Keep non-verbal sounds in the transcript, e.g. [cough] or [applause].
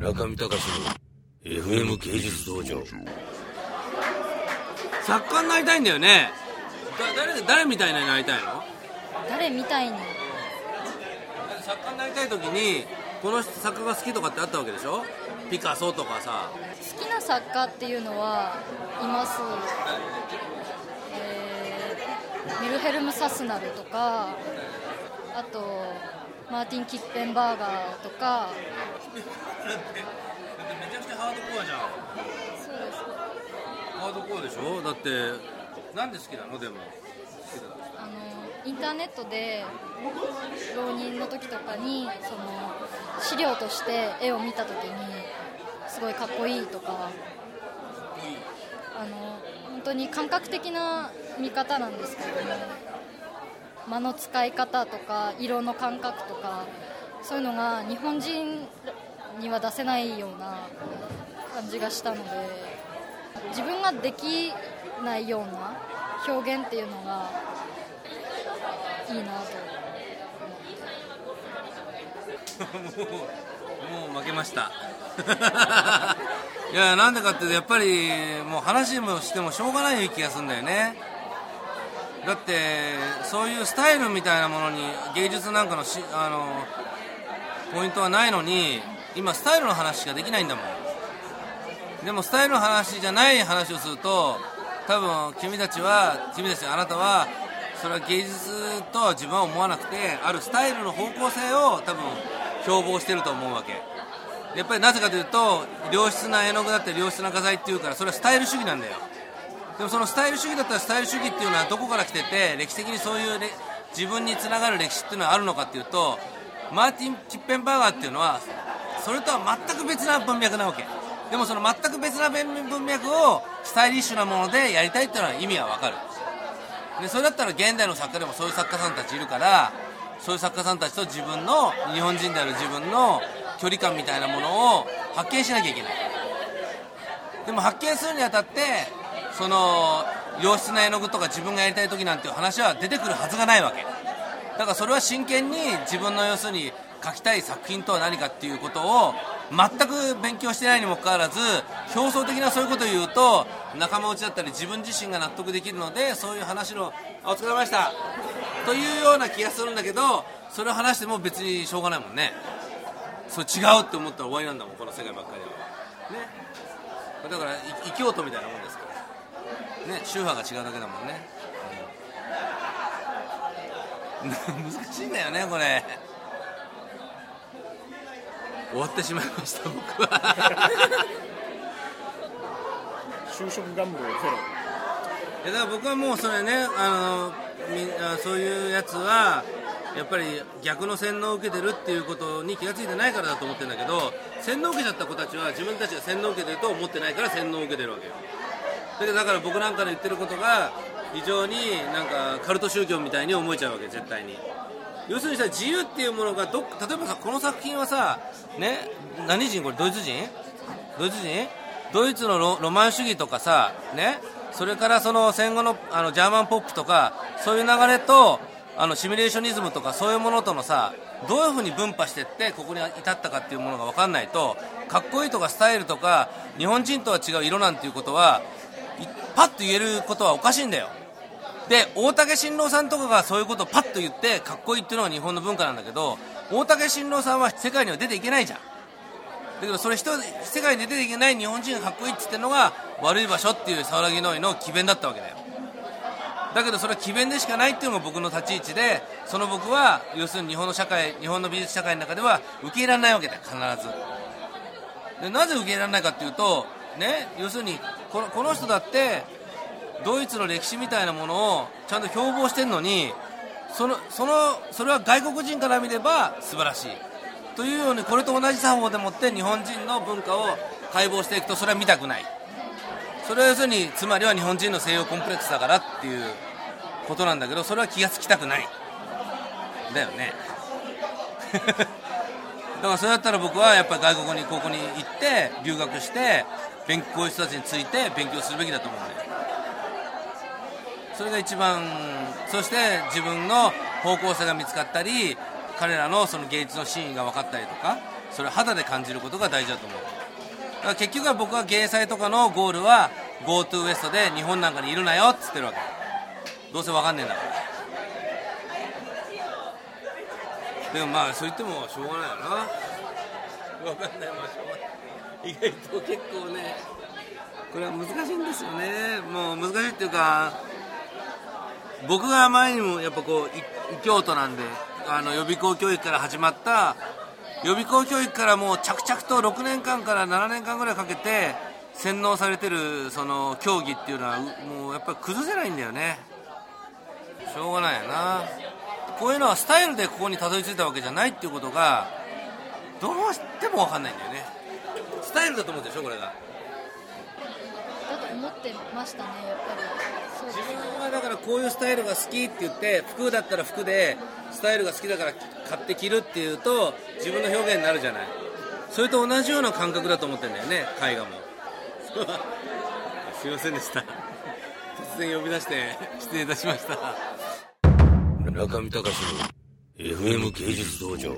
中見隆の FM 芸術道場。作家になりたいんだよね。だ誰誰みたいになりたいの？誰みたいに作家になりたい時にこの作家が好きとかってあったわけでしょ？ピカソとかさ。好きな作家っていうのはいます、えーミルヘルム・サスナルとかあとマーティン・キッペンバーガーとか。めちゃくちゃハードコアじゃんそうです。ハードコアでしょだってなんで好きなのでもあのインターネットで浪人の時とかにその資料として絵を見た時にすごいかっこいいとか。あの本当に感覚的な見方なんですけども間の使い方とか色の感覚とかそういうのが日本人には出せないような感じがしたので自分ができないような表現っていうのがいいなともう [laughs] もう負けました。[laughs] いやなんでかっていうとやっぱりもう話もしてもしょうがない気がするんだよね。だってそういうスタイルみたいなものに芸術なんかのしあのポイントはないのに今スタイルの話しかできないんだもん。でもスタイルの話じゃない話をすると多分君たちは君たちあなたはそれは芸術とは自分は思わなくてあるスタイルの方向性を多分標榜してると思うわけ。やっぱりなぜかというと良質な絵の具だったり良質な画材っていうからそれはスタイル主義なんだよ。でもそのスタイル主義だったらスタイル主義っていうのはどこから来てて歴史的にそういう自分につながる歴史っていうのはあるのかっていうとマーティン・キッペンバーガーっていうのはそれとは全く別な文脈なわけ。でもその全く別な文脈をスタイリッシュなものでやりたいっていうのは意味はわかる。でそれだったら現代の作家でもそういう作家さんたちいるからそういう作家さんたちと自分の日本人である自分の距離感みたいなものを発見しなきゃいけない。でも発見するにあたってその良質な絵の具とか自分がやりたい時なんていう話は出てくるはずがないわけ。だからそれは真剣に自分の要するに書きたい作品とは何かっていうことを全く勉強してないにもかかわらず表層的なそういうことを言うと仲間内だったり自分自身が納得できるのでそういう話のあお疲れ様でした。というような気がするんだけどそれを話しても別にしょうがないもんね。それ違うって思ったら終わりなんだもんこの世界ばっかりは。ね。だからい異教徒みたいなもんですから。ね宗派が違うだけだもんね、うん。[laughs] 難しいんだよねこれ。終わってしまいました僕は。就職願望ゼロ。いやだから僕はもうそれねあのみあそういうやつはやっぱり逆の洗脳を受けてるっていうことに気が付いてないからだと思ってるんだけど洗脳を受けちゃった子たちは自分たちが洗脳を受けてると思ってないから洗脳を受けてるわけよだけどだから僕なんかの言ってることが非常になんかカルト宗教みたいに思えちゃうわけ絶対に。要するにさ自由っていうものがど例えばさこの作品はさね何人？これドイツ人？ドイツ人？ドイツのロマン主義とかさねそれからその戦後のあのジャーマンポップとかそういう流れとあのシミュレーショニズムとかそういうものとのさどういうふうに分派していってここに至ったかっていうものが分かんないとかっこいいとかスタイルとか日本人とは違う色なんていうことはパッと言えることはおかしいんだよ。で大竹新郎さんとかがそういうことをパッと言ってかっこいいっていうのが日本の文化なんだけど大竹新郎さんは世界には出ていけないじゃん。だけどそれ人世界に出ていけない日本人がかっこいいって言ってるのが悪い場所っていう沢木の井の詭弁だったわけだよ。だけどそれは詭弁でしかないっていうのが僕の立ち位置でその僕は要するに日本の社会日本の美術社会の中では受け入れられないわけだ必ず。でなぜ受け入れられないかっていうとね要するにこのこの人だってドイツの歴史みたいなものをちゃんと標榜してるのにそのそのそれは外国人から見れば素晴らしい。というようにこれと同じ作法でもって日本人の文化を解剖していくとそれは見たくない。それは要するにつまりは日本人の西洋コンプレックスだからっていうことなんだけどそれは気がつきたくない。だよね。[laughs] だからそれだったら僕はやっぱり外国に高校に行って留学して勉こういう人たちについて勉強するべきだと思うんだよそれが一番そして自分の方向性が見つかったり彼らのその芸術の真意が分かったりとかそれを肌で感じることが大事だと思う。だから結局は僕は芸祭とかのゴールは GoTo ウエストで日本なんかにいるなよっつってるわけ。どうせわかんねえんだから。でもまあそう言ってもしょうがないよな。わかんないまあしょうがない。意外と結構ねこれは難しいんですよね。もう難しいっていうか僕が前にもやっぱこうい異教徒なんであの予備校教育から始まった予備校教育からもう着々と6年間から7年間ぐらいかけて洗脳されてるその競技っていうのはもうやっぱり崩せないんだよね。しょうがないよな。こういうのはスタイルでここにたどり着いたわけじゃないっていうことがどうしても分かんないんだよね。スタイルだと思ってでしょこれが。だと思ってましたねやっぱり。自分はだからこういうスタイルが好きって言って服だったら服でスタイルが好きだから買って着るっていうと自分の表現になるじゃない。それと同じような感覚だと思ってんだよね絵画も。[laughs] すいませんでした。突然呼び出して失礼いたしました。中見隆の FM 芸術道場